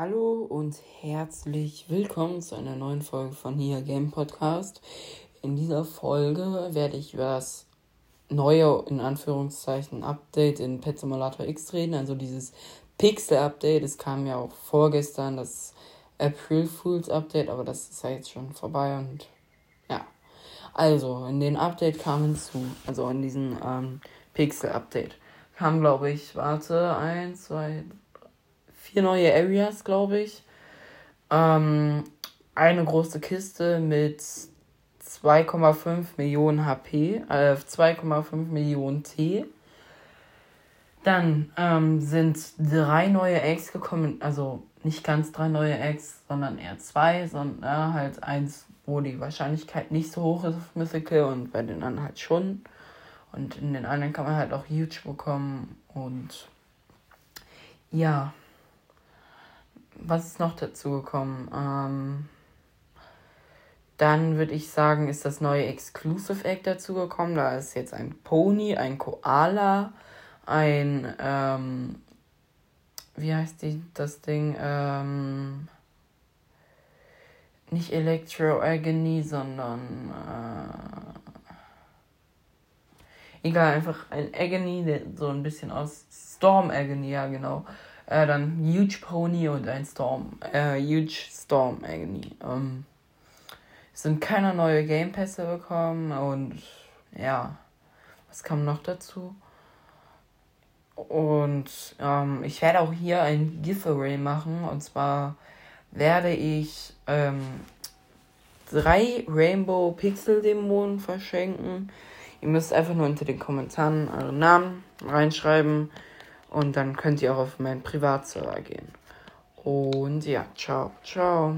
Hallo und herzlich willkommen zu einer neuen Folge von hier Game Podcast. In dieser Folge werde ich über das neue, in Anführungszeichen, Update in Pet Simulator X reden, also dieses Pixel-Update. Es kam ja auch vorgestern das April Fools Update, aber das ist ja jetzt schon vorbei und ja. Also, in den Update kamen zu, also in diesem ähm, Pixel-Update kam, glaube ich, warte, eins, zwei, vier neue Areas, glaube ich. Ähm, eine große Kiste mit 2,5 Millionen HP, äh, 2,5 Millionen T. Dann ähm, sind drei neue Eggs gekommen, also nicht ganz drei neue Eggs, sondern eher zwei, sondern äh, halt eins, wo die Wahrscheinlichkeit nicht so hoch ist auf Mythical und bei den anderen halt schon. Und in den anderen kann man halt auch Huge bekommen und ja was ist noch dazu gekommen? Ähm, dann würde ich sagen, ist das neue Exclusive Egg dazu gekommen. Da ist jetzt ein Pony, ein Koala, ein, ähm, wie heißt die, das Ding? Ähm, nicht Electro Agony, sondern, äh, egal, einfach ein Agony, so ein bisschen aus Storm Agony, ja, genau. Äh, dann Huge Pony und ein Storm. Äh, Huge Storm Agony. Ähm, es sind keine neue Game Pässe bekommen und ja, was kam noch dazu? Und ähm, ich werde auch hier ein Giveaway machen. Und zwar werde ich ähm, drei Rainbow Pixel Dämonen verschenken. Ihr müsst einfach nur unter den Kommentaren euren Namen reinschreiben. Und dann könnt ihr auch auf meinen Privatserver gehen. Und ja, ciao, ciao.